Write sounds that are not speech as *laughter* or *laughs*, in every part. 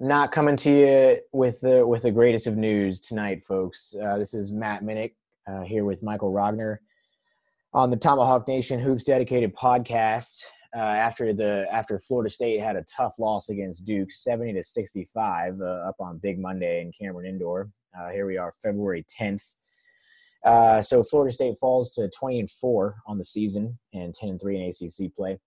not coming to you with the with the greatest of news tonight, folks. Uh, this is Matt Minnick uh, here with Michael Rogner on the Tomahawk Nation Hoops dedicated podcast. Uh, after the after Florida State had a tough loss against Duke, seventy to sixty five, uh, up on Big Monday in Cameron Indoor. Uh, here we are, February tenth. Uh, so Florida State falls to twenty and four on the season and ten and three in ACC play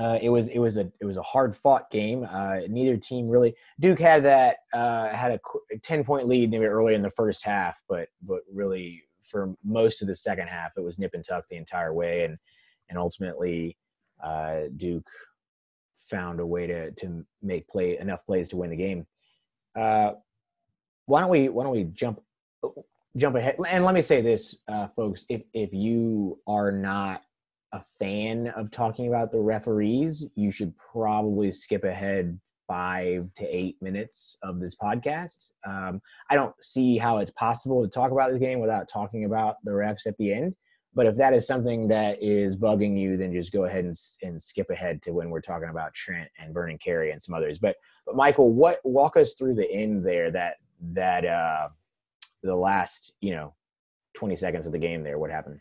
uh, it was it was a it was a hard fought game. Uh, neither team really. Duke had that uh, had a ten point lead maybe early in the first half, but but really for most of the second half, it was nip and tuck the entire way, and and ultimately uh, Duke found a way to to make play enough plays to win the game. Uh, why don't we why don't we jump jump ahead? And let me say this, uh, folks: if if you are not a fan of talking about the referees, you should probably skip ahead five to eight minutes of this podcast. Um, I don't see how it's possible to talk about this game without talking about the refs at the end. But if that is something that is bugging you, then just go ahead and, and skip ahead to when we're talking about Trent and Vernon Carey and some others. But but Michael, what walk us through the end there that that uh, the last you know twenty seconds of the game there? What happened?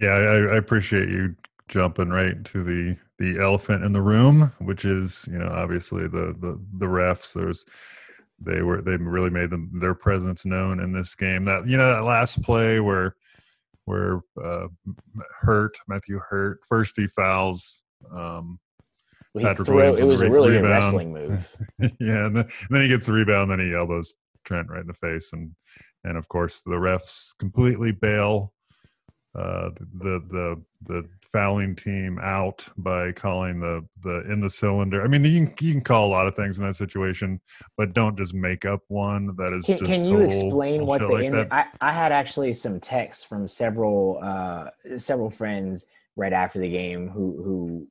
Yeah, I, I appreciate you jumping right to the the elephant in the room, which is you know obviously the the the refs. There's they were they really made them their presence known in this game. That you know that last play where where uh, Hurt Matthew Hurt first he fouls. Um, Well, he threw- it was a re- really good rebound. wrestling move. *laughs* yeah, and then, and then he gets the rebound, then he elbows Trent right in the face, and and of course the refs completely bail uh, the the the fouling team out by calling the the in the cylinder. I mean, you can you can call a lot of things in that situation, but don't just make up one that is Can, just can you explain what the like in. I, I had actually some texts from several uh, several friends right after the game who who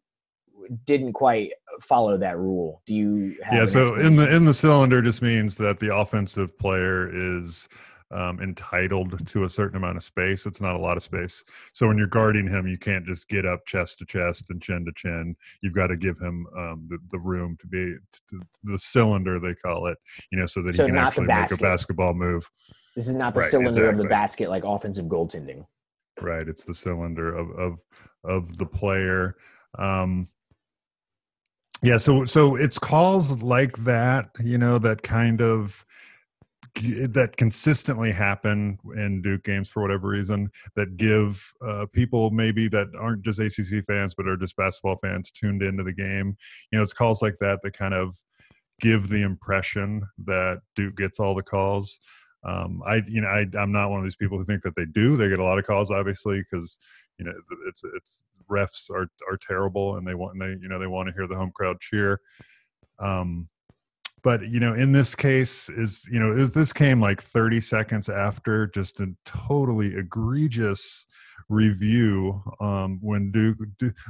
didn't quite follow that rule. Do you have yeah so in the in the cylinder just means that the offensive player is um, entitled to a certain amount of space it's not a lot of space. So when you're guarding him you can't just get up chest to chest and chin to chin. You've got to give him um, the, the room to be to, the cylinder they call it you know so that So he can actually make a basketball move. This is not the Right, cylinder of the basket like offensive goaltending. right it's the cylinder of of of the player. Um yeah so so it's calls like that you know that kind of that consistently happen in Duke games for whatever reason that give uh, people maybe that aren't just ACC fans but are just basketball fans tuned into the game. You know, it's calls like that that kind of give the impression that Duke gets all the calls. Um, I, you know, I, I'm not one of these people who think that they do. They get a lot of calls, obviously, because you know it's it's refs are are terrible and they want and they you know they want to hear the home crowd cheer. Um, but you know in this case is you know is this came like 30 seconds after just a totally egregious review um, when Duke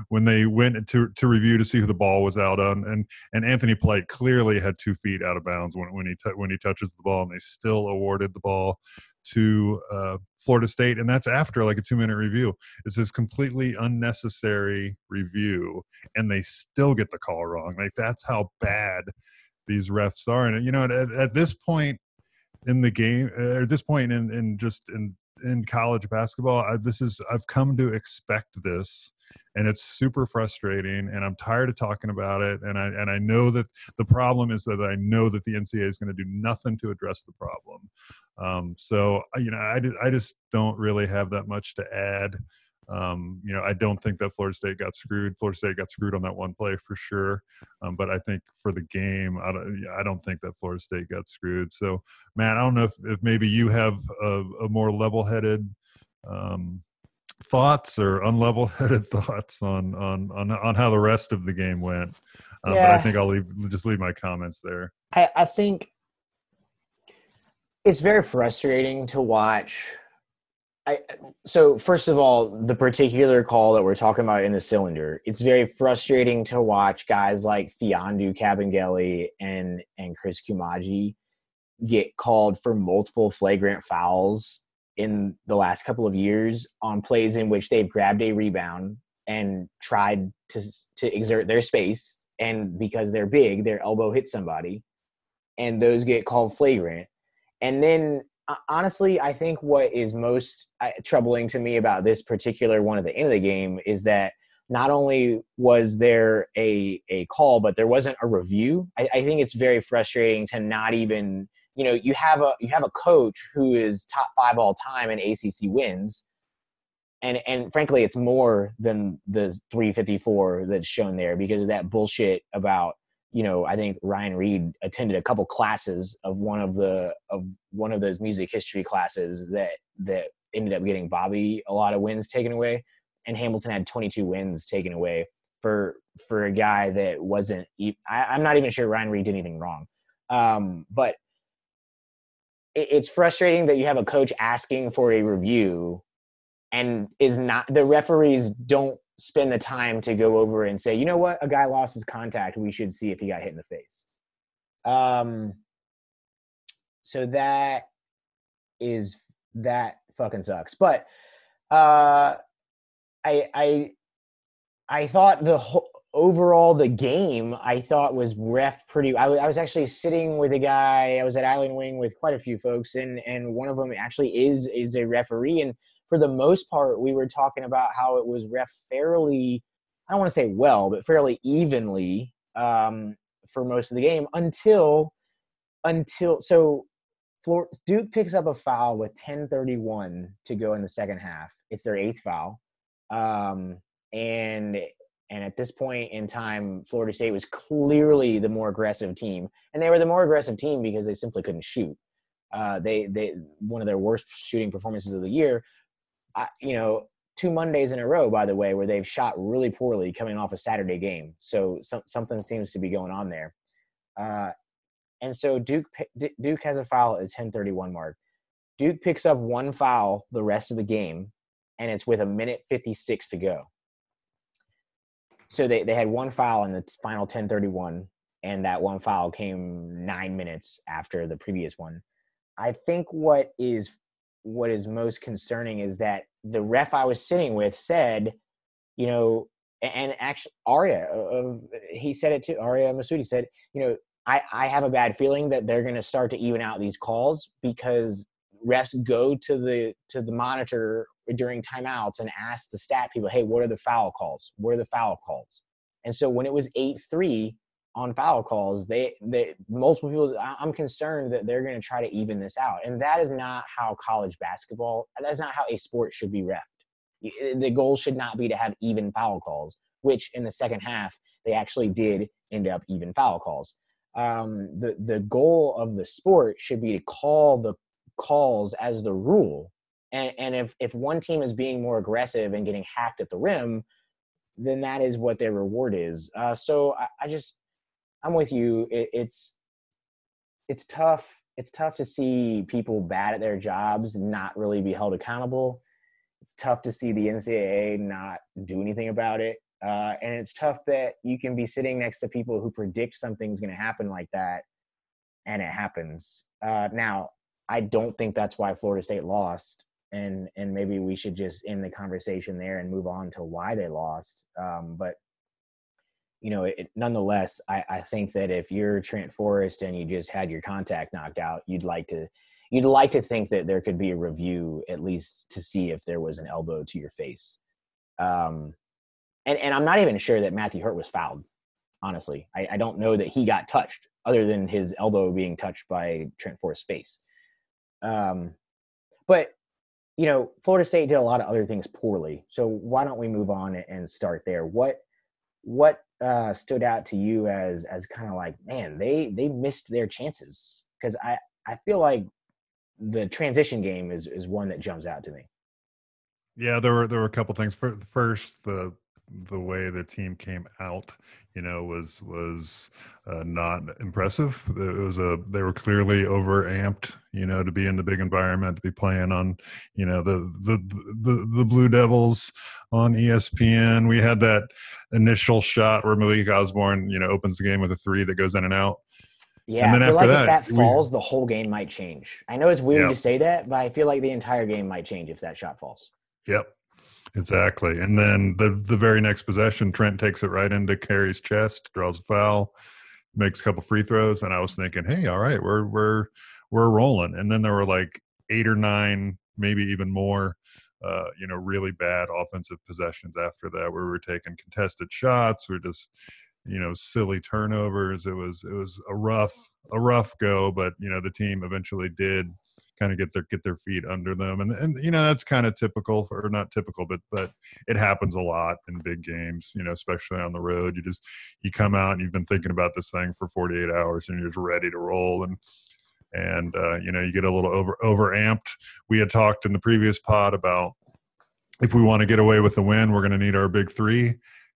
when they went to to review to see who the ball was out on and and Anthony Polite clearly had two feet out of bounds when when he t- when he touches the ball and they still awarded the ball to uh, Florida State and that's after like a two minute review. It's this completely unnecessary review and they still get the call wrong. Like that's how bad these refs are. And you know, at, at this point in the game, uh, at this point in in just in in college basketball, I, this is I've come to expect this, and it's super frustrating. And I'm tired of talking about it. And I and I know that the problem is that I know that the NCAA is going to do nothing to address the problem. Um, so you know, I I just don't really have that much to add. Um, you know, I don't think that Florida State got screwed. Florida State got screwed on that one play for sure. Um, but I think for the game, I don't, I don't think that Florida State got screwed. So, Matt, I don't know if, if maybe you have a, a more level-headed um, thoughts or unlevel-headed *laughs* thoughts on, on on on how the rest of the game went. Um, yeah. But I think I'll leave just leave my comments there. I, I think it's very frustrating to watch I, so first of all, the particular call that we're talking about in the cylinder, it's very frustrating to watch guys like Mfiondu Kabengele and and Chris Koumadje get called for multiple flagrant fouls in the last couple of years on plays in which they've grabbed a rebound and tried to to exert their space and because they're big, their elbow hits somebody and those get called flagrant. And then honestly, I think what is most uh, troubling to me about this particular one at the end of the game is that not only was there a a call, but there wasn't a review. I, I, think it's very frustrating to not even you know you have a you have a coach who is top five all time in ACC wins, and and frankly, it's more than the 354 that's shown there because of that bullshit about you know, I think Ryan Reid attended a couple classes of one of the of one of those music history classes that that ended up getting Bobby a lot of wins taken away, and Hamilton had 22 wins taken away for for a guy that wasn't. I, am not even sure Ryan Reid did anything wrong, um, but it, it's frustrating that you have a coach asking for a review and is not the referees don't spend the time to go over and say, you know what, a guy lost his contact. We should see if he got hit in the face. Um, so that is that fucking sucks. But uh, I I I thought the whole overall the game I thought was ref pretty. I, I was actually sitting with a guy. I was at Island Wing with quite a few folks, and and one of them actually is is a referee and for the most part, we were talking about how it was ref fairly, I don't want to say well, but fairly evenly um, for most of the game until, until, so Duke picks up a foul with 10:31 to go in the second half. It's their eighth foul, um, and and at this point in time, Florida State was clearly the more aggressive team, and they were the more aggressive team because they simply couldn't shoot. Uh, they they one of their worst shooting performances of the year. You know, two Mondays in a row, by the way, where they've shot really poorly coming off a Saturday game. So some, something seems to be going on there. Uh, and so Duke Duke has a foul at the 10:31 mark. Duke picks up one foul the rest of the game, and it's with a minute 56 to go. So they, they had one foul in the final 10:31, and that one foul came nine minutes after the previous one. I think what is what is most concerning is that the ref I was sitting with said, you know, and actually Aria, uh, he said it too. Arya Masudi said, you know, I, I have a bad feeling that they're going to start to even out these calls because refs go to the to the monitor during timeouts and ask the stat people, hey, what are the foul calls? What are the foul calls? And so when it was eight three on foul calls. They, they multiple people. I'm concerned that they're going to try to even this out, and that is not how college basketball. That's not how a sport should be refed. The goal should not be to have even foul calls, which in the second half they actually did end up even foul calls. Um, the the goal of the sport should be to call the calls as the rule, and and if if one team is being more aggressive and getting hacked at the rim, then that is what their reward is. Uh, so I, I, just, I'm with you. It, it's, it's tough. It's tough to see people bad at their jobs not really be held accountable. It's tough to see the NCAA not do anything about it. Uh, and it's tough that you can be sitting next to people who predict something's going to happen like that, and it happens. Uh, now, I don't think that's why Florida State lost and and maybe we should just end the conversation there and move on to why they lost. Um, but you know, it, nonetheless, I, I think that if you're Trent Forrest and you just had your contact knocked out, you'd like to you'd like to think that there could be a review at least to see if there was an elbow to your face. Um, and and I'm not even sure that Matthew Hurt was fouled. Honestly, I, I don't know that he got touched other than his elbow being touched by Trent Forrest's face. Um, but you know, Florida State did a lot of other things poorly. So why don't we move on and start there? What what uh, stood out to you as as kind of like, man, they they missed their chances? Because I I feel like the transition game is is one that jumps out to me. Yeah, there were there were a couple things. First, the the way the team came out, you know, was was uh, not impressive. It was a they were clearly overamped, you know, to be in the big environment, to be playing on, you know, the the the, the Blue Devils on ESPN. We had that initial shot where Malik Osborne, you know, opens the game with a three that goes in and out. Yeah, and then after like that, if that falls, we, the whole game might change. I know it's weird yeah. to say that, but I feel like the entire game might change if that shot falls. Yep, Exactly. And then the the very next possession, Trent takes it right into Carey's chest, draws a foul, makes a couple free throws, and I was thinking, hey, all right, we're we're we're rolling. And then there were like eight or nine, maybe even more, uh, you know, really bad offensive possessions after that, where we were taking contested shots, we're just you know silly turnovers it was it was a rough a rough go but you know the team eventually did kind of get their get their feet under them and and you know that's kind of typical or not typical but but it happens a lot in big games you know especially on the road. You just you come out and you've been thinking about this thing for 48 hours and you're just ready to roll and and uh, you know you get a little over over amped we had talked in the previous pod about if we want to get away with the win we're going to need our big three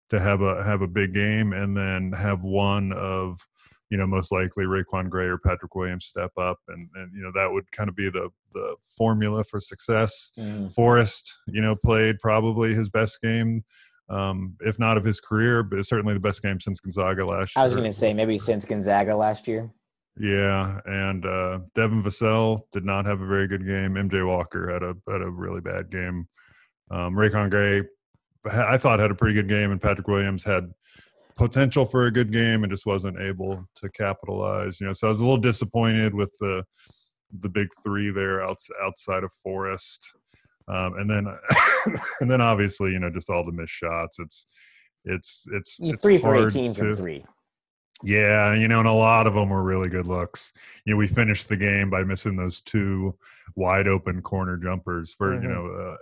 to have a have a big game and then have one of you know, most likely RaiQuan Gray or Patrick Williams step up, and and you know that would kind of be the the formula for success. Mm. Forrest, you know, played probably his best game, um, if not of his career, but certainly the best game since Gonzaga last year. I was going to say maybe since Gonzaga last year. Yeah, and uh, Devin Vassell did not have a very good game. MJ Walker had a had a really bad game. Um, RaiQuan Gray, I thought had a pretty good game, and Patrick Williams had potential for a good game and just wasn't able to capitalize. You know, so I was a little disappointed with the the big three there outside of Forrest, um, and then *coughs* and then obviously you know just all the missed shots. It's it's it's, it's three for eighteen to, from three. Yeah, you know, and a lot of them were really good looks. You know, we finished the game by missing those two wide open corner jumpers for mm-hmm. you know uh,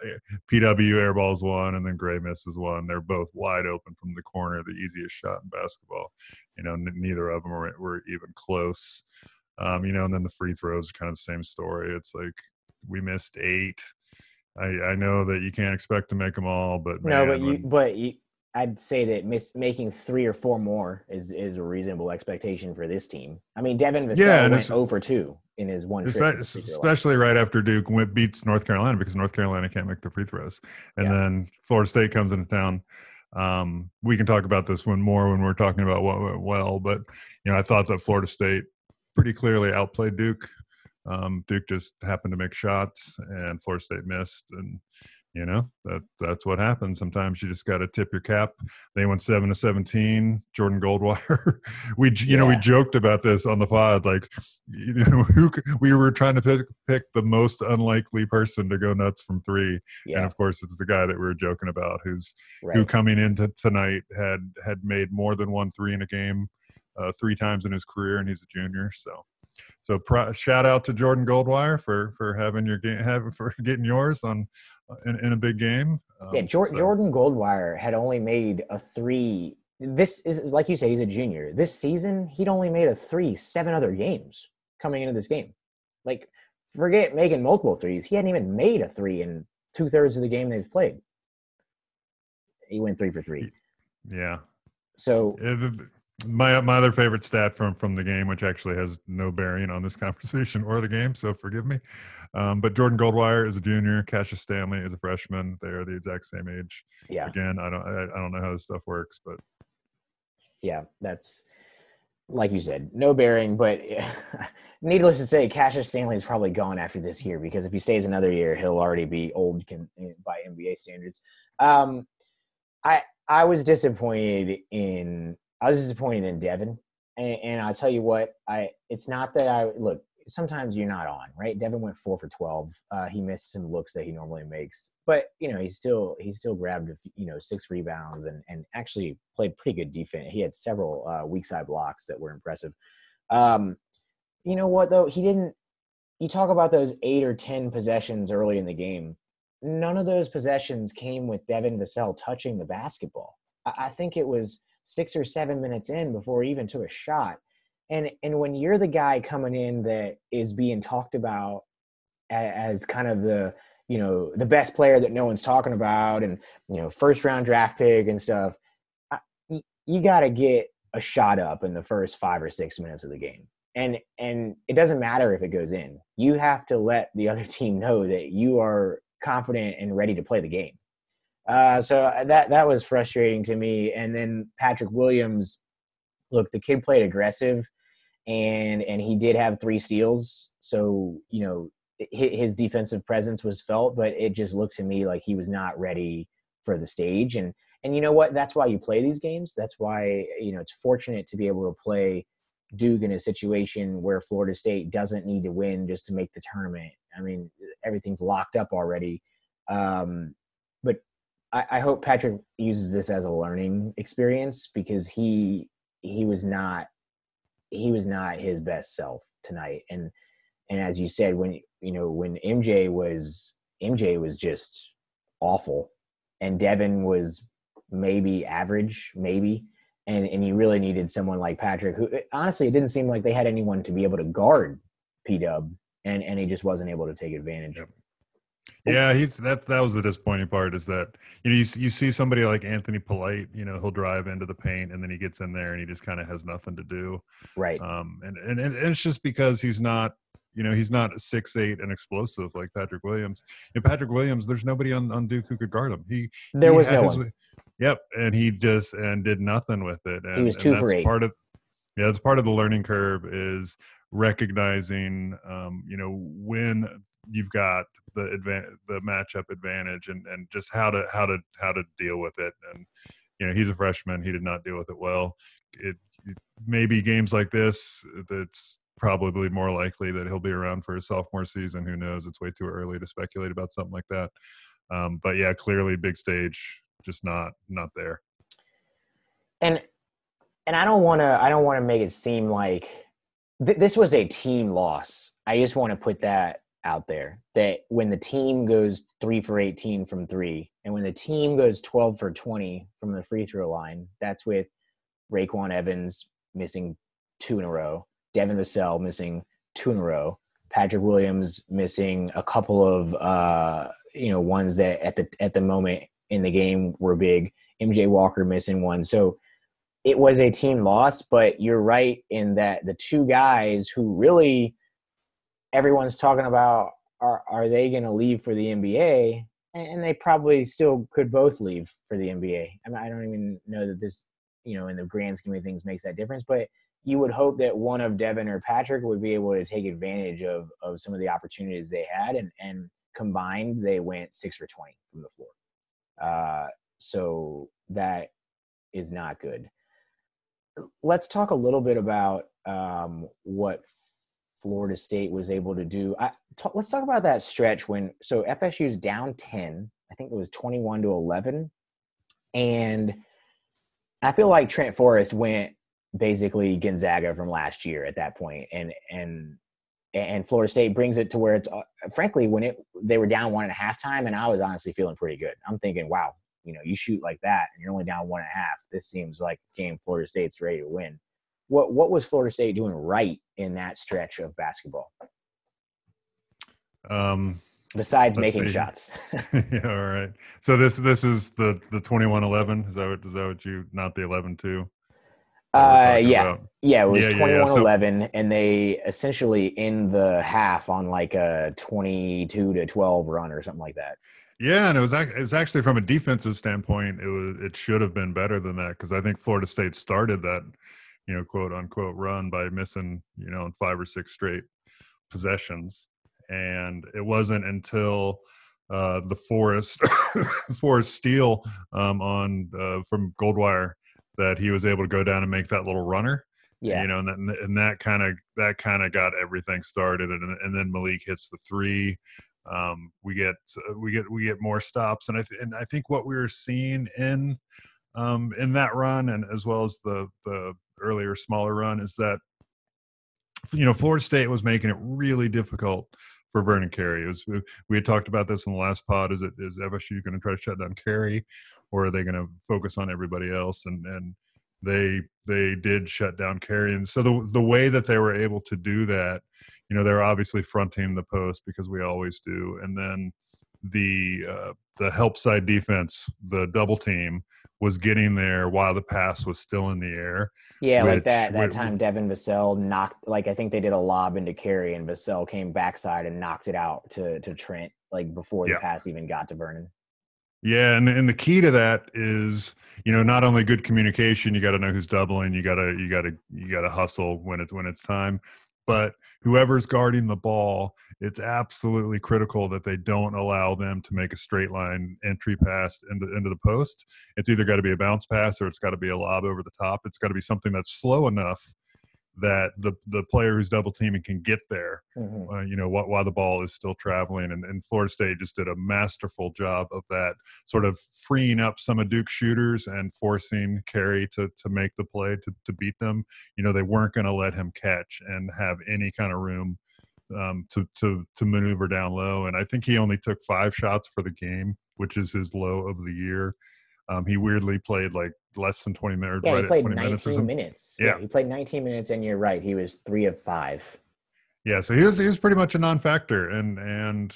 PW airballs one and then Gray misses one. They're both wide open from the corner, the easiest shot in basketball. You know, n- neither of them were, were even close. Um, you know, and then the free throws are kind of the same story. It's like we missed eight. I, I know that you can't expect to make them all, but no, but you, when, but you, I'd say that miss, making three or four more is is a reasonable expectation for this team. I mean, Devin Vassell yeah, went over two in his one trip, especially right after Duke went, beats North Carolina because North Carolina can't make the free throws, and yeah. then Florida State comes into town. Um, we can talk about this one more when we're talking about what went well, but you know, I thought that Florida State pretty clearly outplayed Duke. Um, Duke just happened to make shots, and Florida State missed, and you know that that's what happens sometimes you just got to tip your cap they went 7 to 17 jordan goldwire *laughs* we you yeah. know we joked about this on the pod like you know *laughs* who we were trying to pick, pick the most unlikely person to go nuts from three yeah. and of course it's the guy that we were joking about who's right. who coming into tonight had had made more than one three in a game uh, three times in his career, and he's a junior. So, so pro- shout out to Jordan Goldwire for for having your game, *laughs* having for getting yours on in, in a big game. Um, yeah, so. Jordan Goldwire had only made a three. This is like you say, he's a junior. This season, he'd only made a three seven other games coming into this game. Like, forget making multiple threes. He hadn't even made a three in two thirds of the game they've played. He went three for three. Yeah. So my my other favorite stat from from the game, which actually has no bearing on this *laughs* conversation or the game, so forgive me. Um, but Jordan Goldwire is a junior. Cassius Stanley is a freshman. They are the exact same age. Yeah. Again, I don't I, I don't know how this stuff works, but yeah, that's like you said, no bearing. But *laughs* needless to say, Cassius Stanley is probably gone after this year because if he stays another year, he'll already be old by NBA standards. Um, I I was disappointed in I was disappointed in Devin, and, and I'll tell you what I it's not that I look. Sometimes you're not on, right? Devin went four for twelve. Uh, he missed some looks that he normally makes, but you know he still he still grabbed you know six rebounds and and actually played pretty good defense. He had several uh, weak side blocks that were impressive. Um, you know what though? He didn't. You talk about those eight or ten possessions early in the game none of those possessions came with Devin Vassell touching the basketball. I think it was six or seven minutes in before he even took a shot. And and when you're the guy coming in that is being talked about as kind of the you know the best player that no one's talking about, and you know first round draft pick and stuff, you, you got to get a shot up in the first five or six minutes of the game. And and it doesn't matter if it goes in. You have to let the other *laughs* team know that you are confident and ready to play the game. Uh, so uh, that that was frustrating to me. And then Patrick Williams, look, the kid played aggressive, and and he did have three steals. So you know his defensive presence was felt, but it just looked to me like he was not ready for the stage. And and you know what? That's why you play these games. That's why you know it's fortunate to be able to play Duke in a situation where Florida State doesn't need to win just to make the tournament. I mean, everything's locked up already. Um, but I, I hope Patrick uses this as a learning experience because he he was not he was not his best self tonight. And and as you said, when you know when MJ was MJ was just awful, and Devin was maybe average, maybe and and you really needed someone like Patrick, who honestly it didn't seem like they had anyone to be able to guard P Dub, and and he just wasn't able to take advantage. Of yep. Yeah, he's that. That was the disappointing part is that you know you, you see somebody like Anthony Polite, you know, he'll drive into the paint and then he gets in there and he just kind of has nothing to do. Right. Um, and, and and it's just because he's not you know, he's not six eight and explosive like Patrick Williams. And Patrick Williams, there's nobody on, on Duke who could guard him. He there he was no his, one. Yep, and he just and did nothing with it. And, he was two for eight. Part of yeah, that's part of the learning curve is recognizing, um, you know, when you've got the advan- the matchup advantage and and just how to how to how to deal with it. And you know, he's a freshman. He did not deal with it well. It, it maybe games like this that's probably more likely that he'll be around for his sophomore season. Who knows? It's way too early to speculate about something like that. Um, but yeah, clearly big stage just not not there. And and I don't want to I don't want to make it seem like th- this was a team loss. I just want to put that out there that when the team goes 3 for 18 from 3 and when the team goes 12 for 20 from the free throw line, that's with RayQuan Evans missing two in a row, Devin Vassell missing two in a row, Patrick Williams missing a couple of uh, you know ones that at the at the moment in the game were big. MJ Walker missing one. So it was a team loss, but you're right in that the two guys who really everyone's talking about are are they going to leave for the NBA? And they probably still could both leave for the NBA. I mean, I don't even know that this, you know, in the grand scheme of things makes that difference, but you would hope that one of Devin or Patrick would be able to take advantage of of some of the opportunities they had and and combined they went 6 for 20 from the floor. Uh, so that is not good. Let's talk a little bit about um, what Florida State was able to do. I, t- let's talk about that stretch when so FSU's down ten. I think it was twenty-one to eleven, and I feel like Trent Forrest went basically Gonzaga from last year at that point, and and and Florida State brings it to where it's uh, frankly when it they were down one and a half time, and I was honestly feeling pretty good. I'm thinking, wow, you know, you shoot like that, and you're only down one and a half. This seems like game Florida State's ready to win. What what was Florida State doing right in that stretch of basketball? Um, besides making see. *laughs* shots. yeah, all right. So this this is the the twenty one eleven. Is that what is that what you not the eleven two? Uh yeah. About? Yeah, it was yeah, 21 yeah, yeah. 11 so, and they essentially in the half on like a 22 to 12 run or something like that. Yeah, and it was it's actually from a defensive standpoint, it was it should have been better than that because I think Florida State started that, you know, quote unquote run by missing, you know, five or six straight possessions and it wasn't until uh, the Forrest *laughs* Forrest steal um, on uh, from Goldwire that he was able to go down and make that little runner. Yeah, you know, and that and that kind of that kind of got everything started, and and then Malik hits the three. Um, we get we get we get more stops, and I th- and I think what we were seeing in um, in that run, and as well as the the earlier smaller run, is that you know Florida State was making it really difficult for Vernon Carey. Was, we had talked about this in the last pod. Is it is FSU going to try to shut down Carey, or are they going to focus on everybody else? And and they they did shut down Carey, and so the the way that they were able to do that, you know, they're obviously fronting the post because we always do, and then the uh, the help side defense, the double team, was getting there while the pass was still in the air. Yeah, which, like that that which, time Devin Vassell knocked like I think they did a lob into Carey and Vassell came backside and knocked it out to to Trent like before the yeah. pass even got to Vernon. Yeah, and and the key to that is, you know, not only good communication, you got to know who's doubling, you got to you got to you got to hustle when it's when it's time, but whoever's guarding the ball, it's absolutely critical that they don't allow them to make a straight line entry pass into, into the post. It's either got to be a bounce pass or it's got to be a lob over the top. It's got to be something that's slow enough that the the player who's double teaming can get there, mm-hmm. uh, you know, while, while the ball is still traveling. And, and Florida State just did a masterful job of that, sort of freeing up some of Duke's shooters and forcing Carey to to make the play to to beat them. You know, they weren't going to let him catch and have any kind of room um, to to to maneuver down low. And I think he only took five shots for the game, which is his low of the year. Um, he weirdly played like less than 20 minutes. Yeah, right he played 19 minutes. minutes. Yeah. yeah. he played 19 minutes, and you're right. He was three of five. Yeah, so he was he was pretty much a non-factor, and and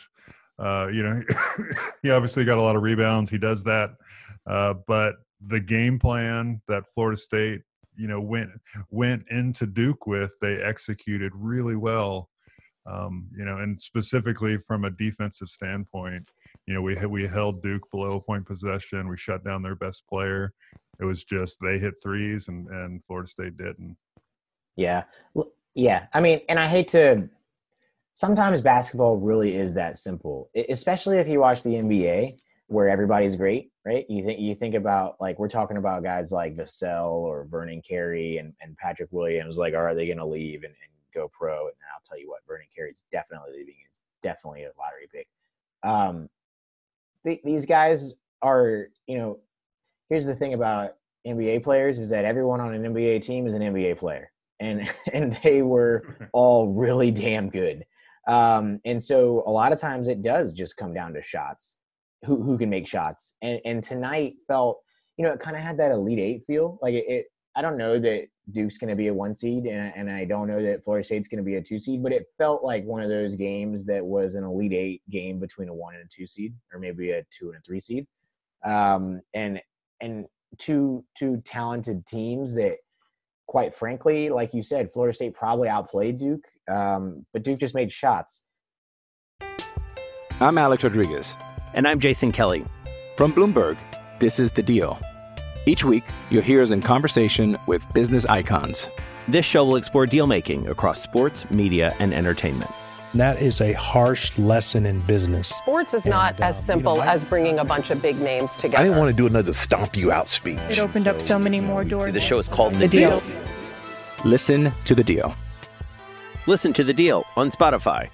uh, you know *laughs* he obviously got a lot of rebounds. He does that, uh, but the game plan that Florida State you know went went into Duke with, they executed really well. Um, you know, and specifically from a defensive standpoint, you know, we we held Duke below a point possession. We shut down their best player. It was just they hit threes and and Florida State didn't. Yeah, yeah. I mean, and I hate to. Sometimes basketball really is that simple, especially if you watch the NBA where everybody's great, right? You think you think about like we're talking about guys like Vassell or Vernon Carey and, and Patrick Williams. Like, are they going to leave and, and, go pro? And I'll tell you what, Vernon Carey's definitely leaving. It's definitely a lottery pick. Um, these guys are, you know, here's the thing about NBA players is that everyone on an NBA team is an NBA player, and *laughs* and they were *laughs* all really damn good. Um, and so a lot of times it does just come down to shots, who who can make shots. And and tonight felt, you know, it kind of had that elite eight feel. Like it, it I don't know that Duke's going to be a one seed, and, and I don't know that Florida State's going to be a two seed, but it felt like one of those games that was an Elite Eight game between a one and a two seed, or maybe a two and a three seed. Um, and and two two talented teams that, quite frankly, like you said, Florida State probably outplayed Duke, um, but Duke just made shots. I'm Alex Rodriguez, and I'm Jason Kelly from Bloomberg. This is the Deal. Each week, you'll hear us in conversation with business icons. This show will explore deal making across sports, media, and entertainment. That is a harsh lesson in business. Sports is and, not as simple you know, as bringing a bunch of big names together. I didn't want to do another stomp you out speech. It opened so, up so many more doors. The show is called The, the deal. deal. Listen to the deal. Listen to the deal on Spotify.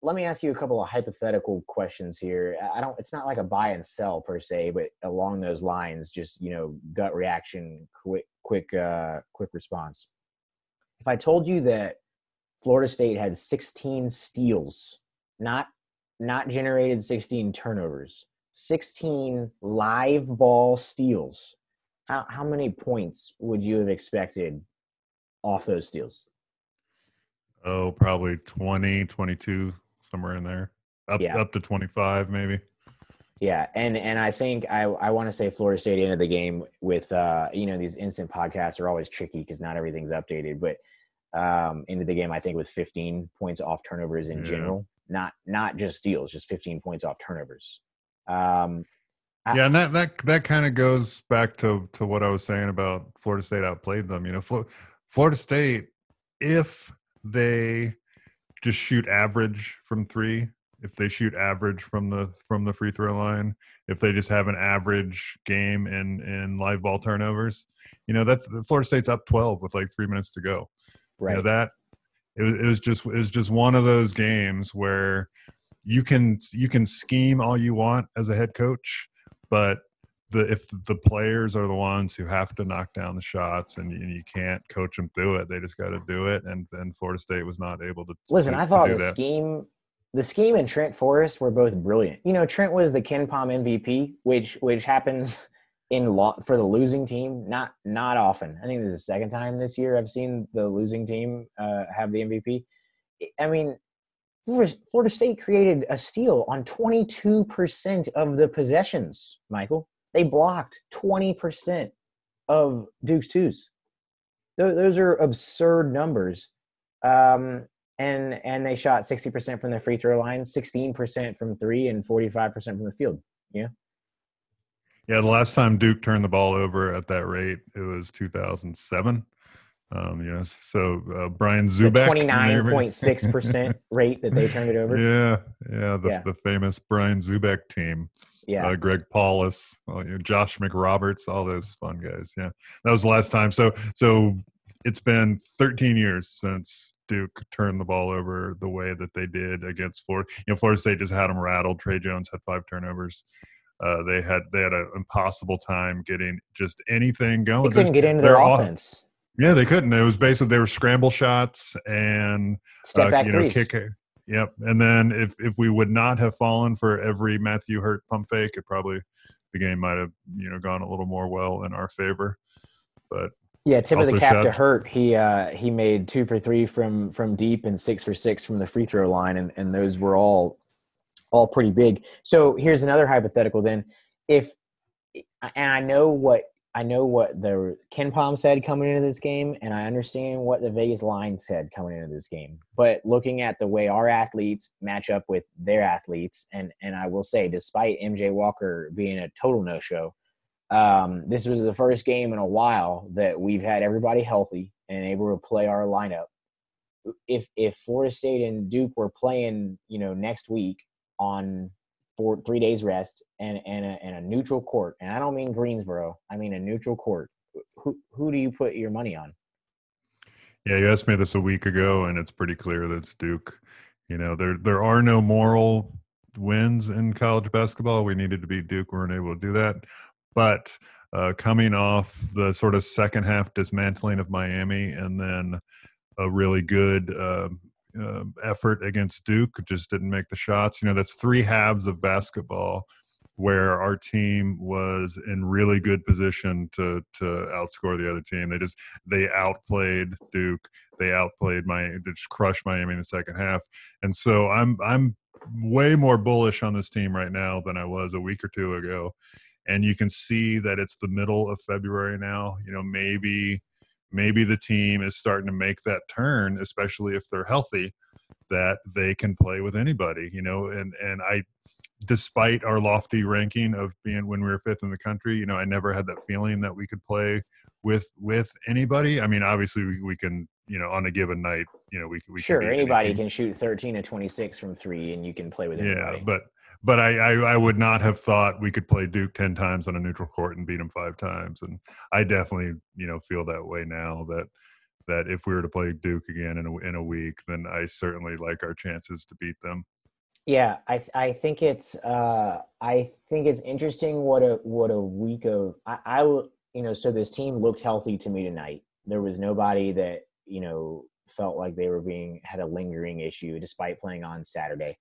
let me ask you a couple of hypothetical questions here. I don't. It's not like a buy and sell per se, but along those lines, just you know, gut reaction, quick, quick, uh, quick response. If I told you that Florida State had 16 steals, not not generated 16 turnovers, 16 live ball steals, how how many points would you have expected off those steals? Oh, probably 20, 22, somewhere in there. Up Yeah. up to 25 maybe. Yeah, and and I think I I want to say Florida State ended the game with uh you know these instant podcasts are always tricky because not everything's updated, but um into the game I think with 15 points off turnovers in Yeah. general, not not just steals, just 15 points off turnovers. Um I- yeah, and that that that kind of goes back to to what I was saying about Florida State outplayed them. You know, Flo- Florida State, if they just shoot average from three, if they shoot average from the from the free throw line, if they just have an average game in in live ball turnovers, you know that Florida State's up twelve with like three minutes to go. You know, right. that it was, it was just it was just one of those games where you can you can scheme all you want as a head coach, but the if the players are the ones who have to knock down the shots and you, you can't coach them through it, they just got to do it. And and Florida State was not able to. Listen, to- I thought the that. scheme, the scheme and Trent Forrest were both brilliant. You know, Trent was the KenPom MVP, which which happens in lo- for the losing team. Not not often. I think this is the second time this year I've seen the losing team uh, have the MVP. I mean, Florida State created a steal on twenty two percent of the possessions. Michael, they blocked twenty percent of Duke's twos. Tho- those are absurd numbers. Um, and and they shot 60% from the free throw line, 16% from three, and 45% from the field. Yeah. Yeah, the last time Duke turned the ball over at that rate, it was 2007. Um, you know, so uh, Brian Zoubek, 29.6% *laughs* rate that they turned it over. Yeah, yeah, the, Yeah. the famous Brian Zoubek team. Yeah. Uh, Greg Paulus, uh, you know, Josh McRoberts, all those fun guys. Yeah, that was the last time. So, so it's been 13 years since Duke turned the ball over the way that they did against Florida. You know, Florida State just had them rattled. Tre Jones had five turnovers. Uh, they had they had an impossible time getting just anything going. They couldn't There's- get into their they're offense. yeah, they couldn't. It was basically they were scramble shots and Step uh, back you know, threes. kick. Yep. And then if if we would not have fallen for every Matthew Hurt pump fake, it probably the game might have you know gone a little more well in our favor. But Yeah, tip of the cap to Hurt. He uh, he made two for three from from deep and six for six from the free throw line, and, and those were all all pretty big. So here's another hypothetical. Then, if and I know what I know what the KenPom said coming into this game, and I understand what the Vegas line said coming into this game. But looking at the way our athletes match up with their athletes, and and I will say, despite MJ Walker being a total no show, um, this was the first game in a while that we've had everybody healthy and able to play our lineup. If if Florida State and Duke were playing, you know, next week on four three days rest and and a, and a neutral court, and I don't mean Greensboro, I mean a neutral court. Who who do you put your money on? yeah, you asked me this a week ago, and it's pretty clear that it's Duke. You know, there there are no moral wins in college basketball. We needed to beat Duke. We weren't able to do that. But uh, coming off the sort of second half dismantling of Miami and then a really good uh, uh, effort against Duke, just didn't make the shots. You know, that's three halves of basketball where our team was in really good position to to outscore the other team. They just they outplayed Duke. They outplayed my They just crushed Miami in the second half. And so I'm I'm way more bullish on this team right now than I was a week or two ago. And you can see that it's the middle of February now. You know, maybe maybe the team is starting to make that turn, especially if they're healthy, that they can play with anybody. You know, and and I despite our lofty ranking of being when we were fifth in the country, you know, I never had that feeling that we could play with with anybody. I mean, obviously we, we can, you know, on a given night, you know, we we Sure, can anybody any team. can shoot thirteen to twenty six from three, and you can play with Yeah, but but I, I I would not have thought we could play Duke ten times on a neutral court and beat them five times, and I definitely you know feel that way now that that if we were to play Duke again in a in a week, then I certainly like our chances to beat them. Yeah, I I think it's uh, I think it's interesting what a what a week of I, I you know so this team looked healthy to me tonight. There was nobody that you know felt like they were being had a lingering issue despite playing on Saturday.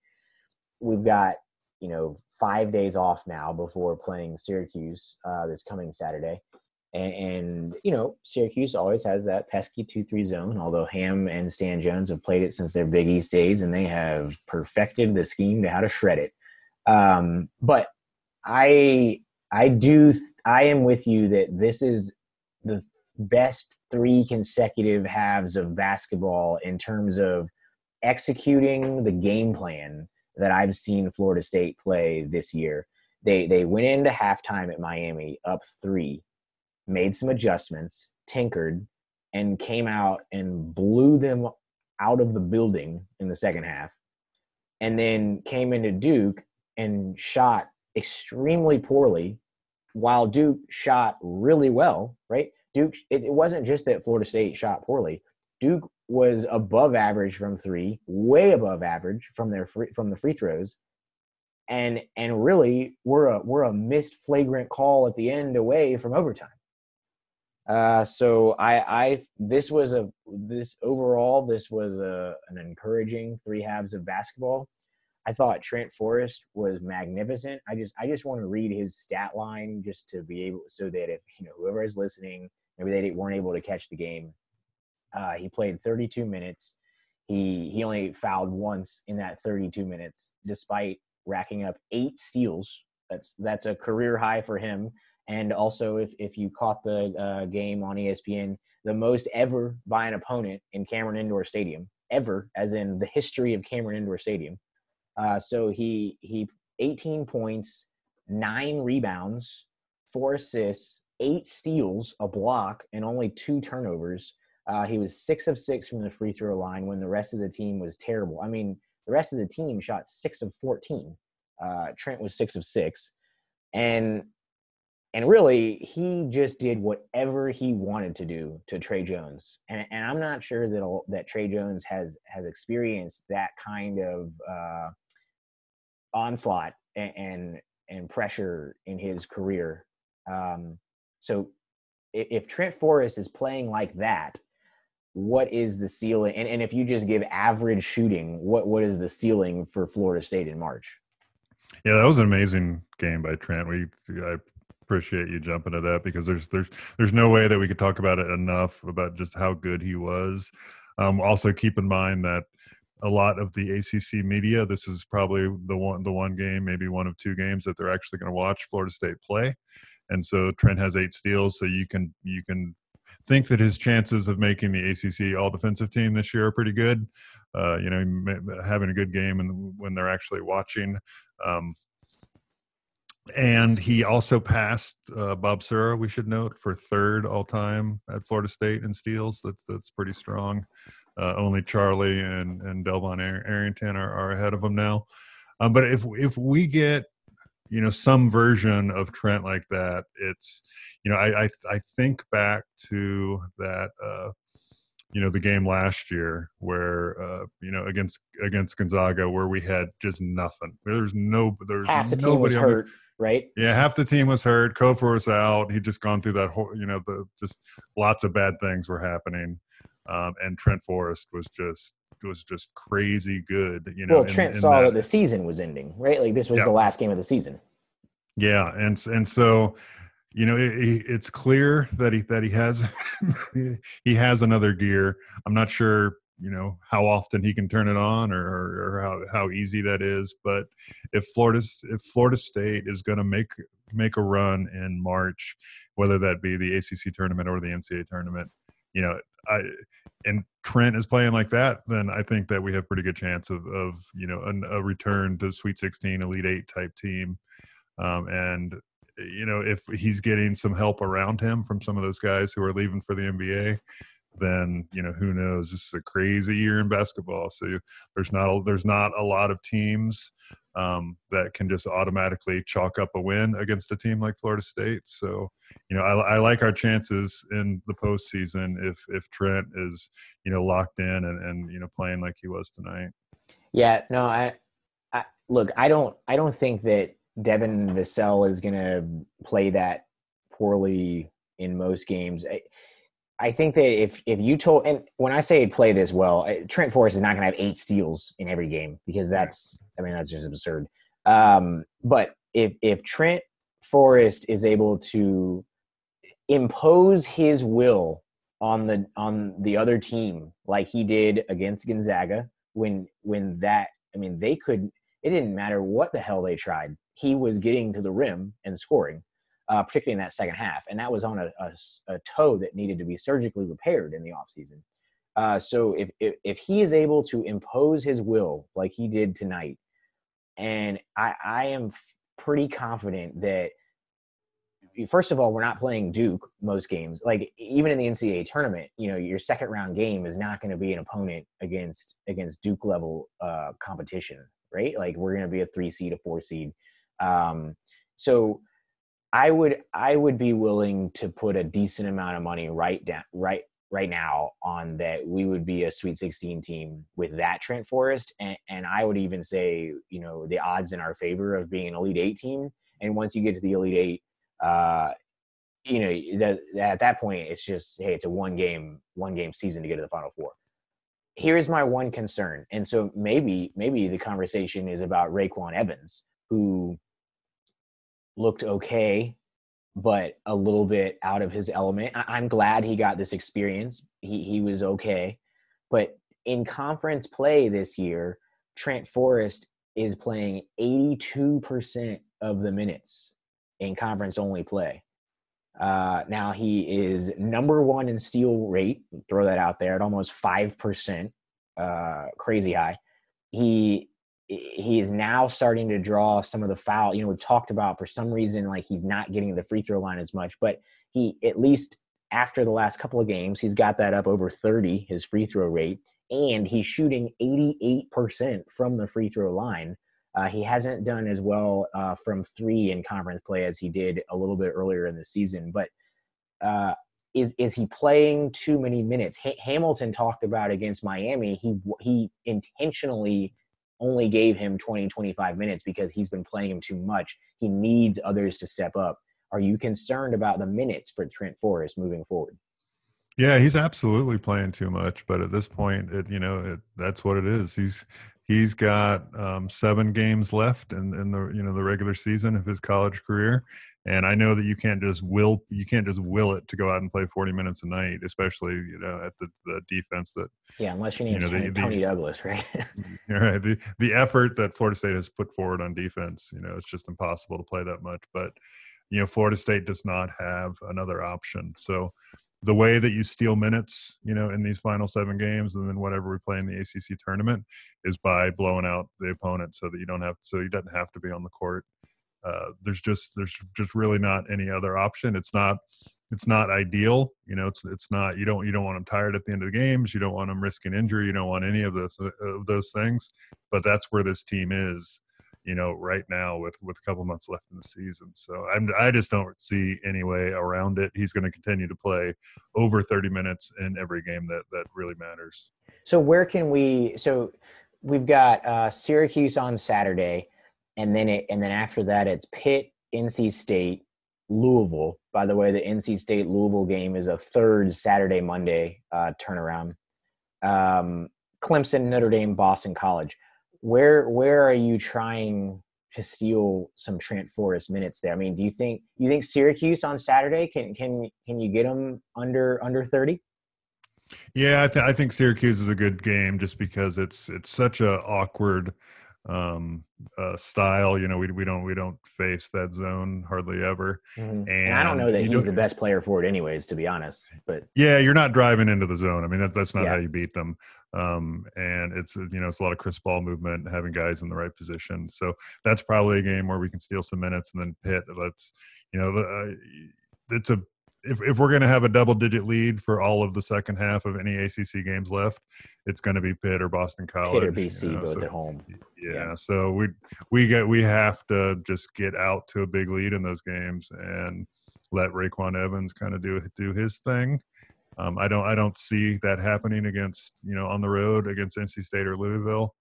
We've got you know five days off now before playing Syracuse uh, this coming Saturday, and, and, you know Syracuse always has that pesky two three zone. Although Ham and Stan Jones have played it since their Big East days, and they have perfected the scheme to how to shred it. Um, but I I do I am with you that this is the best three consecutive halves of basketball in terms of executing the game plan that I've seen Florida State play this year. They they went into halftime at Miami up three, made some adjustments, tinkered, and came out and blew them out of the building in the second half. And then came into Duke and shot extremely poorly while Duke shot really well, right? Duke, it, it wasn't just that Florida State shot poorly. Duke was above average from three, way above average from their free, from the free throws, and and really we're a we're a missed flagrant call at the end away from overtime. Uh, so I I this was a this overall this was a an encouraging three halves of basketball. I thought Trent Forrest was magnificent. I just I just want to read his stat line just to be able so that if you know whoever is listening maybe they weren't able to catch the game. Uh, he played 32 minutes. He he only fouled once in that 32 minutes, despite racking up eight steals. That's that's a career high for him. And also, if if you caught the uh, game on ESPN, the most ever by an opponent in Cameron Indoor Stadium, ever, as in the history of Cameron Indoor Stadium. Uh, so he he 18 points, nine rebounds, four assists, eight steals, a block, and only two turnovers. Uh, he was six of six from the free throw line when the rest of the team was terrible. I mean, the rest of the team shot six of 14. Uh, Trent was six of six. And and really, he just did whatever he wanted to do to Tre Jones. And, and I'm not sure that that Tre Jones has has experienced that kind of uh, onslaught and, and, and pressure in his career. Um, so if Trent Forrest is playing like that, what is the ceiling? And, and if you just give average shooting, what what is the ceiling for Florida State in March? Yeah, that was an amazing game by Trent. We I appreciate you jumping to that because there's there's there's no way that we could talk about it enough about just how good he was. Um, also, keep in mind that a lot of the ACC media, this is probably the one the one game, maybe one of two games that they're actually going to watch Florida State play and so Trent has eight steals. So you can you can think that his chances of making the ACC All Defensive Team this year are pretty good. Uh, you know, having a good game and when they're actually watching. Um, and he also passed uh, Bob Sura, we should note, for third all time at Florida State in steals. That's that's pretty strong. Uh, only Charlie and and Delvon Arrington are, are ahead of him now. Um, but if if we get you know some version of Trent like that. It's you know I I, I think back to that. Uh, you know the game last year where uh, you know against against Gonzaga where we had just nothing. There's no there's half the team was hurt, the, right? Yeah, half the team was hurt. Cofer was out. He'd just gone through that whole you know the just lots of bad things were happening, um, and Trent Forrest was just was just crazy good. You know, well, Trent in, in saw that, that, the season was ending, right? Like this was yeah. the last game of the season. Yeah, and and so you know it, it's clear that he that he has *laughs* he has another gear. I'm not sure you know how often he can turn it on or, or, or how, how easy that is but if florida's if florida state is going to make make a run in march whether that be the acc tournament or the ncaa tournament you know I and Trent is playing like that, then I think that we have pretty good chance of of you know an, a return to Sweet 16, Elite Eight type team. Um, and you know, if he's getting some help around him from some of those guys who are leaving for the NBA, then you know who knows. This is a crazy year in basketball. So there's not a, there's not a lot of teams um, that can just automatically chalk up a win against a team like Florida State. So you know, I, I like our chances in the postseason if if Trent is you know locked in and and you know playing like he was tonight. Yeah, no, I, I look, I don't I don't think that Devin Vassell is going to play that poorly in most games. I, I think that if if you told and when I say play this well, Trent Forrest is not going to have eight steals in every game because that's I mean that's just absurd. Um, but if if Trent Forrest is able to impose his will on the on the other team like he did against Gonzaga when when that I mean they could it didn't matter what the hell they tried. He was getting to the rim and scoring uh, particularly in that second half and that was on a, a, a, toe that needed to be surgically repaired in the offseason uh, so if, if if he is able to impose his will like he did tonight and I I am pretty confident that first of all, we're not playing Duke most games. Like even in the NCAA tournament, you know, your second round game is not going to be an opponent against against Duke level uh, competition, right? Like we're going to be a three seed, a four seed. Um, so I would I would be willing to put a decent amount of money right down right right now on that we would be a Sweet 16 team with that Trent Forrest, and, and I would even say you know the odds in our favor of being an Elite Eight team. And once you get to the Elite Eight, uh, you know, that, at that point, it's just hey, it's a one game one game season to get to the Final Four. Here's my one concern, and so maybe maybe the conversation is about RayQuan Evans, who looked okay, but a little bit out of his element. I, I'm glad he got this experience. He he was okay, but in conference play this year, Trent Forrest is playing 82% of the minutes in conference only play. Uh, now he is number one in steal rate. Throw that out there at almost five percent, uh, crazy high. He he is now starting to draw some of the foul. You know, we've talked about for some reason like he's not getting the free throw line as much, but he at least after the last couple of games he's got that up over thirty his free throw rate, and he's shooting eighty eight percent from the free throw line. Uh, he hasn't done as well uh, from three in conference play as he did a little bit earlier in the season. But uh, is is he playing too many minutes? Hamilton talked about against Miami. He he intentionally only gave him 20 25 minutes because he's been playing him too much. He needs others to step up. Are you concerned about the minutes for Trent Forrest moving forward? Yeah, he's absolutely playing too much, but at this point, it you know it, that's what it is. He's he's got um, seven games left in, in the you know the regular season of his college career and i know that you can't just will you can't just will it to go out and play 40 minutes a night especially you know at the, the defense that yeah unless you need you know, tony, the, toney douglas right? *laughs* Mm, right. The, the effort that florida state has put forward on defense you know it's just impossible to play that much. But you know florida state does not have another option. So the way that you steal minutes, you know, in these final seven games, and then whatever we play in the ACC tournament, is by blowing out the opponent, so that you don't have, so he doesn't have to be on the court. Uh, there's just there's just really not any other option. It's not it's not ideal. You know, it's it's not you don't you don't want them tired at the end of the games. You don't want them risking injury. You don't want any of those of those things. But that's where this team is you know, right now with with a couple months left in the season. So I'm I just don't see any way around it. He's going to continue to play over 30 minutes in every game that that really matters. So where can we? So we've got uh, Syracuse on Saturday, and then it and then after that it's Pitt, NC State, Louisville. By the way, the NC State Louisville game is a third Saturday Monday uh, turnaround. Um, Clemson, Notre Dame, Boston College where where are you trying to steal some Trent Forrest minutes there? I mean, do you think you think Syracuse on Saturday can can can you get them under under thirty? Yeah, I, th- I think Syracuse is a good game just because it's it's such a awkward um uh style you know we we don't we don't face that zone hardly ever mm-hmm. and, and, i don't know that he's the best player for it anyways to be honest but yeah you're not driving into the zone i mean that, that's not yeah. how you beat them um and it's you know it's a lot of Chris ball movement having guys in the right position so that's probably a game where we can steal some minutes and then Pitt. let's you know uh, it's a if, if we're going to have a double digit lead for all of the second half of any ACC games left, it's going to be Pitt or Boston College. Pitt or BC you know, both so, at home. Yeah, yeah, so we we get we have to just get out to a big lead in those games and let RayQuan Evans kind of do do his thing. Um, I don't I don't see that happening against you know on the road against NC State or Louisville.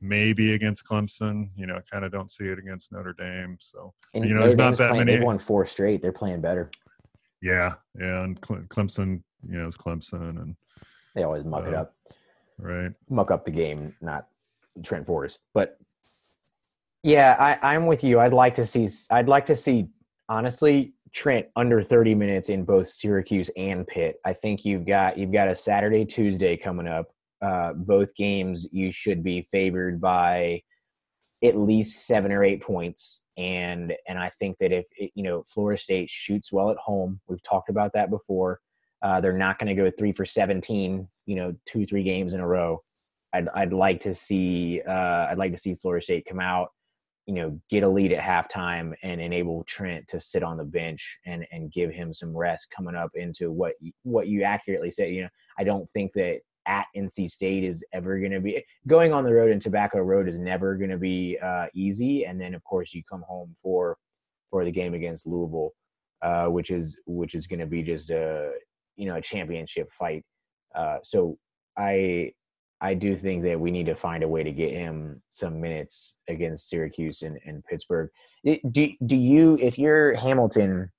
maybe against Clemson. You know, I kind of don't see it against Notre Dame. So And you know, Notre there's not that playing, many. They've won four straight. They're playing better. Yeah, yeah, and Cle- Clemson, you know, is Clemson, and They always muck it Uh, up. right. muck up the game, not Trent Forrest. But yeah, I, I'm with you. I'd like to see. I'd like to see honestly Trent under 30 minutes in both Syracuse and Pitt. I think you've got you've got a Saturday Tuesday coming up. Uh, both games you should be favored by at least seven or eight points. And and I think that if it, you know Florida State shoots well at home, we've talked about that before. Uh, they're not going to go three for 17, you know, two three games in a row. I'd I'd like to see uh, I'd like to see Florida State come out, you know, get a lead at halftime and enable Trent to sit on the bench and and give him some rest coming up into what what you accurately said. You know, I don't think that at NC State is ever going to be going on the road and Tobacco Road is never going to be uh, easy. And then of course you come home for for the game against Louisville, uh, which is which is going to be just a you know a championship fight. Uh, so I I do think that we need to find a way to get him some minutes against Syracuse and, and Pittsburgh. Do do you if you're Hamilton,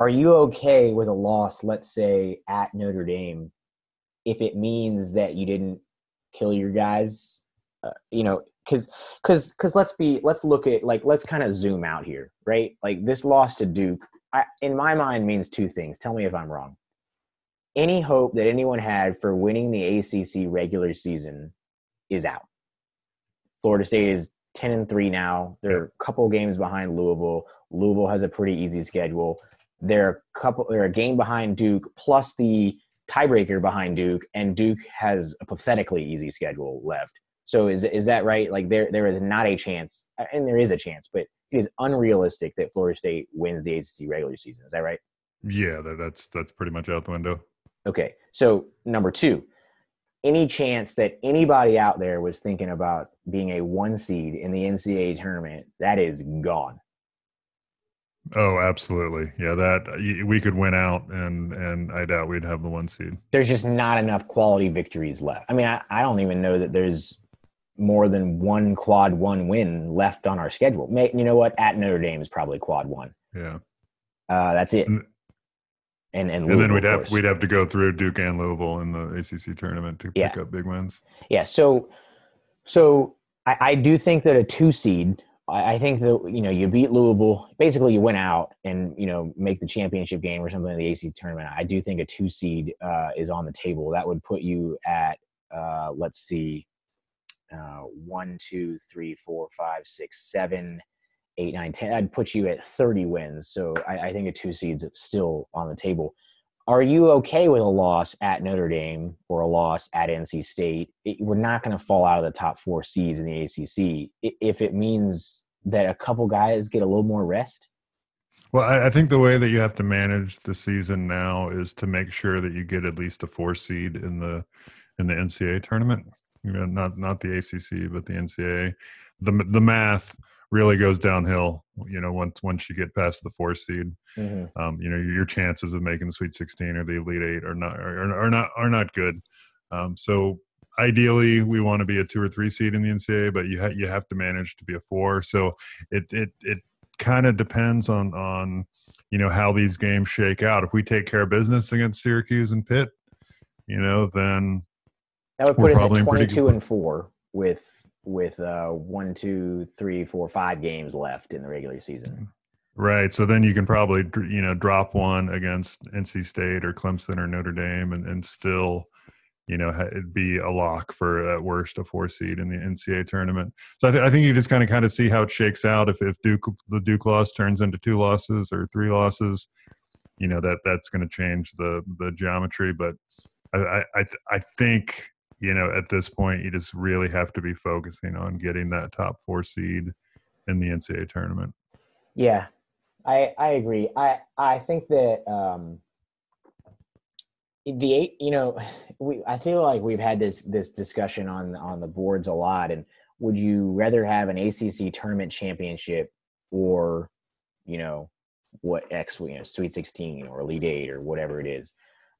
are you okay with a loss? Let's say at Notre Dame, if it means that you didn't kill your guys, uh, you know, because because because let's be let's look at like let's kind of zoom out here, right? Like this loss to Duke, I, in my mind, means two things. Tell me if I'm wrong any hope that anyone had for winning the ACC regular season is out. Florida State is 10 and 3 now. They're a couple games behind Louisville. Louisville has a pretty easy schedule. They're a couple they're a game behind Duke plus the tiebreaker behind Duke and Duke has a pathetically easy schedule left. So is is that right? Like there there is not a chance and there is a chance, but it is unrealistic that Florida State wins the ACC regular season. Is that right? Yeah, that, that's that's pretty much out the window. Okay. So number two, any chance that anybody out there was thinking about being a one seed in the NCAA tournament, that is gone. Oh, absolutely. Yeah, that we could win out, and and I doubt we'd have the one seed. There's just not enough quality victories left. I mean, I, I don't even know that there's more than one quad one win left on our schedule. May, you know what? At Notre Dame is probably quad one. Yeah, Uh, that's it. And- And and, and then we'd have we'd have to go through Duke and Louisville in the ACC tournament to Yeah. pick up big wins. Yeah, so so I, I do think that a two seed. I, I think that you know you beat Louisville. Basically, you win out and you know make the championship game or something in the ACC tournament. I do think a two seed uh, is on the table. That would put you at uh, let's see, uh, one, two, three, four, five, six, seven, eight, nine, ten. I'd put you at thirty wins. So I, I think a two seed's still on the table are you okay with a loss at Notre Dame or a loss at NC State? It, we're not going to fall out of the top four seeds in the ACC if it means that a couple guys get a little more rest. Well, I, I think the way that you have to manage the season now is to make sure that you get at least a four seed in the in the NCAA tournament. You know, not not the ACC, but the NCAA. The the math really goes downhill. You know, once once you get past the four seed, um, you know your chances of making the Sweet 16 or the Elite Eight are not are, are not are not good. Um, so ideally, we want to be a two or three seed in the NCAA, but you ha- you have to manage to be a four. So it it it kind of depends on on you know how these games shake out. If we take care of business against Syracuse and Pitt, you know, then That would put us at 22 and four with with uh, one, two, three, four, five games left in the regular season. Right. So then you can probably, you know, drop one against NC State or Clemson or Notre Dame and, and still, you know, it'd be a lock for at worst a four seed in the NCAA tournament. So I, th- I think you just kind of kind of see how it shakes out. If, if Duke, the Duke loss turns into two losses or three losses, you know, that that's going to change the, the geometry. But I, I, I think, you know, at this point, you just really have to be focusing on getting that top four seed in the NCAA tournament. Yeah, I I agree. I I think that um the eight you know *sighs* we I feel like we've had this this discussion on on the boards a lot and would you rather have an ACC tournament championship or you know what X you know Sweet 16 or Elite 8 or whatever it is.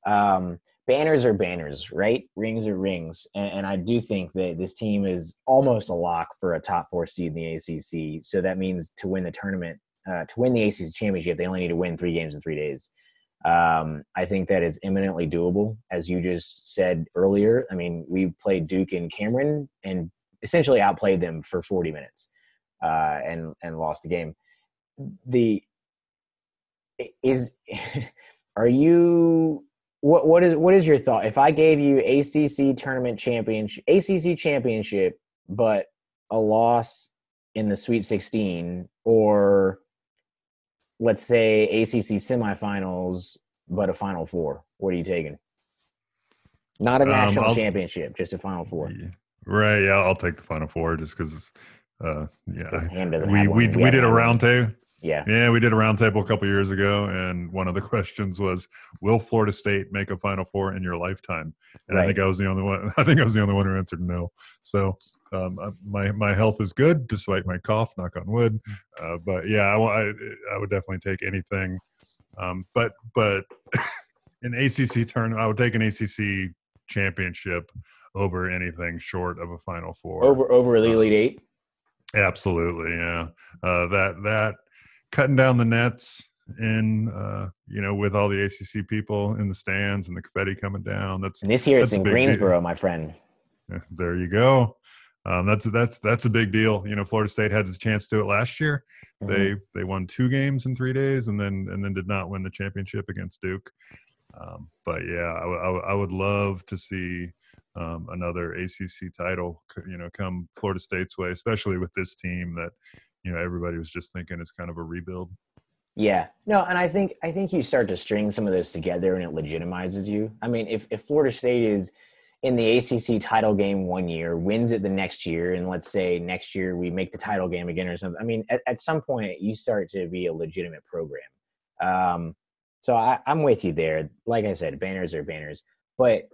Um banners are banners, right? Rings are rings, and, and, I do think that this team is almost a lock for a top four seed in the ACC. So that means to win the tournament, uh, to win the ACC championship, they only need to win three games in three days. Um, I think that is imminently doable, as you just said earlier. I mean, we played Duke and Cameron and essentially outplayed them for 40 minutes uh, and and lost the game. The is *laughs* are you what what is what is your thought if I gave you ACC tournament championship ACC championship but a loss in the Sweet 16 or let's say ACC semifinals but a Final Four what are you taking? Not a um, national um, championship, just a Final Four. Right. Yeah, I'll take the Final Four just because. Uh, yeah, we we we did a roundtable. Yeah. Yeah, we did a roundtable a couple years ago, and one of the *laughs* questions was, "Will Florida State make a Final Four in your lifetime?" And right. I think I was the only one. *laughs* I think I was the only one who answered no. So um, uh, my my health is good despite my cough. Knock on wood. Uh, but yeah, I, I, I would definitely take anything. Um, but but *laughs* an ACC turn, I would take an ACC championship over anything short of a Final Four. Over over the Elite Eight. Absolutely, yeah. Uh, that that cutting down the nets in uh, you know with all the ACC people in the stands and the confetti coming down. That's and this year it's in Greensboro, deal. my friend. There you go. Um, that's that's that's a big deal. You know, Florida State had the chance to do it last year. Mm-hmm. They they won two games in three days, and then and then did not win the championship against Duke. Um, but yeah, I, I, I would love to see um, another ACC title, you know, come Florida State's way, especially with this team that you know everybody was just thinking it's kind of a rebuild. Yeah, no, and I think I think you start to string some of those together, and it legitimizes you. I mean, if if Florida State is in the ACC title game one year, wins it the next year, and let's say next year we make the title game again or something. I mean, at, at some point you start to be a legitimate program. Um, so I, I'm with you there. Like I said, banners are banners, but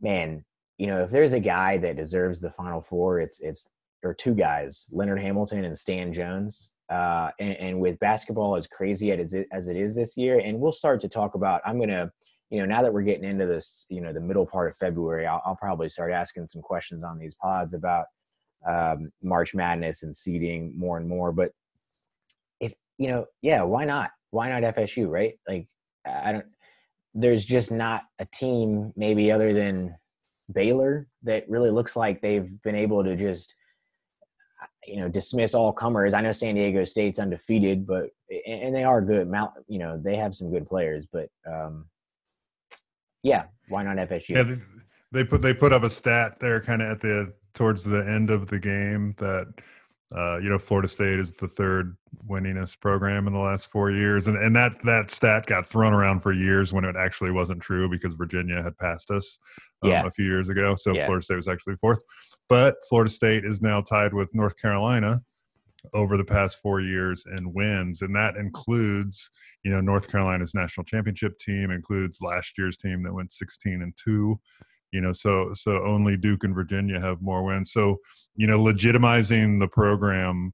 man, you know, if there's a guy that deserves the Final Four, it's it's or two guys, Leonard Hamilton and Stan Jones. Uh, and, and, with basketball as crazy as it, as it is this year, and we'll start to talk about. I'm gonna, you know, now that we're getting into this, you know, the middle part of February, I'll, I'll probably start asking some questions on these pods about um, March Madness and seeding more and more. But if you know, yeah, why not? Why not FSU? Right? Like, I don't. There's just not a team, maybe other than Baylor that really looks like they've been able to just you know dismiss all comers. I know San Diego State's undefeated, but and they are good. Mount, you know, they have some good players, but um, yeah, why not FSU? Yeah, they, they put they put up a stat there, kind of at the towards the end of the game that uh, you know, Florida State is the third winningest program in the last four years, and and that that stat got thrown around for years when it actually wasn't true because Virginia had passed us um, yeah. a few years ago. So yeah. Florida State was actually fourth, but Florida State is now tied with North Carolina over the past four years in wins, and that includes you know North Carolina's national championship team, includes last year's team that went sixteen and two you know so so only duke and virginia have more wins. So you know legitimizing the program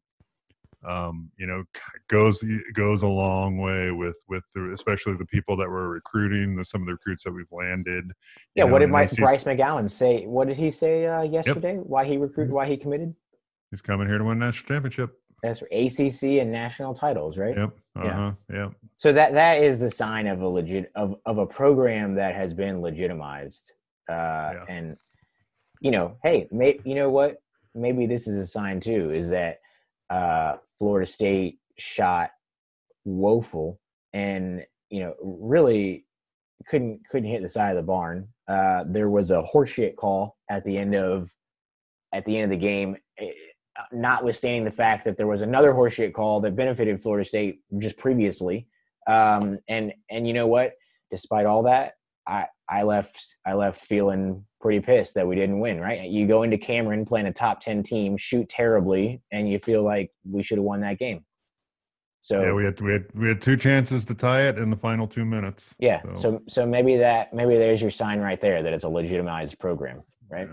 um, you know goes goes a long way with with the, especially the people that we're recruiting the, some of the recruits that we've landed yeah know, what did Mike, bryce mcgowens say what did he say uh, yesterday? Yep. why he recruited why he committed? He's coming here to win national championship. That's acc and national titles right? Yep uh-huh yeah. yep. So that that is the sign of a legit of, of a program that has been legitimized uh, yeah. And you know, hey, may, you know what? Maybe this is a sign too. Is that uh, Florida State shot woeful and you know really couldn't couldn't hit the side of the barn. Uh, there was a horseshit call at the end of at the end of the game, eh, notwithstanding the fact that there was another horseshit call that benefited Florida State just previously. Um, and and you know what? Despite all that, I I left I left feeling pretty pissed that we didn't win. Right? You go into Cameron playing a top ten team, shoot terribly, and you feel like we should have won that game. So yeah, we had we had we had two chances to tie it in the final two minutes. Yeah, so so, so maybe that maybe there's your sign right there that it's a legitimized program, right?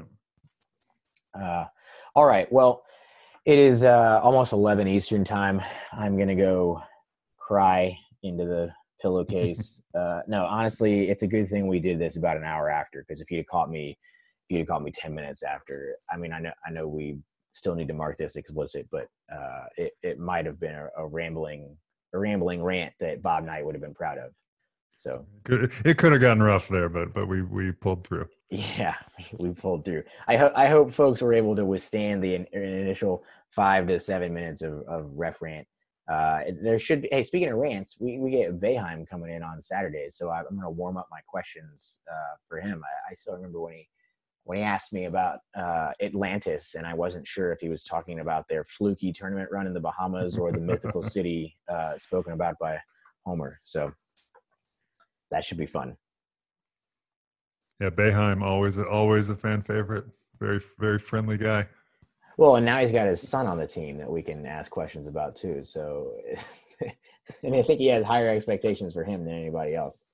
Yeah. Uh, all right. Well, it is uh, almost eleven Eastern time. I'm gonna go cry into the pillowcase. uh, no, honestly, it's a good thing we did this about an hour after because if you'd caught me, if you'd caught me ten minutes after, I mean, I know I know we still need to mark this explicit, but uh, it it might have been a, a rambling a rambling rant that Bob Knight would have been proud of. So it could have gotten rough there, but but we we pulled through. Yeah, *laughs* we pulled through. I hope I hope folks were able to withstand the in, initial five to seven minutes of, of ref rant. Uh, there should be. Hey, speaking of rants, we, we get Boeheim coming in on Saturdays, so I, am going to warm up my questions uh, for him. I, I, still remember when he when he asked me about uh, Atlantis, and I wasn't sure if he was talking about their fluky tournament run in the Bahamas or the mythical *laughs* city uh, spoken about by Homer. So that should be fun. Yeah, Boeheim always always a fan favorite. Very very friendly guy. Well, and now he's got his son on the team that we can ask questions about too. So, *laughs* and I think he has higher expectations for him than anybody else.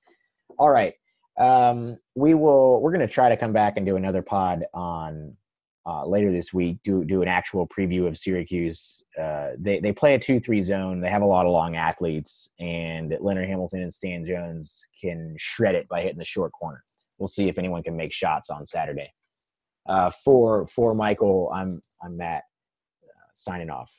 All right, um, we will. We're going to try to come back and do another pod on uh, later this week. Do do an actual preview of Syracuse. Uh, they they play a two three zone. They have a lot of long athletes, and Leonard Hamilton and Stan Jones can shred it by hitting the short corner we'll see if anyone can make shots on Saturday. Uh, for for Michael, I'm I'm Matt, uh, signing off.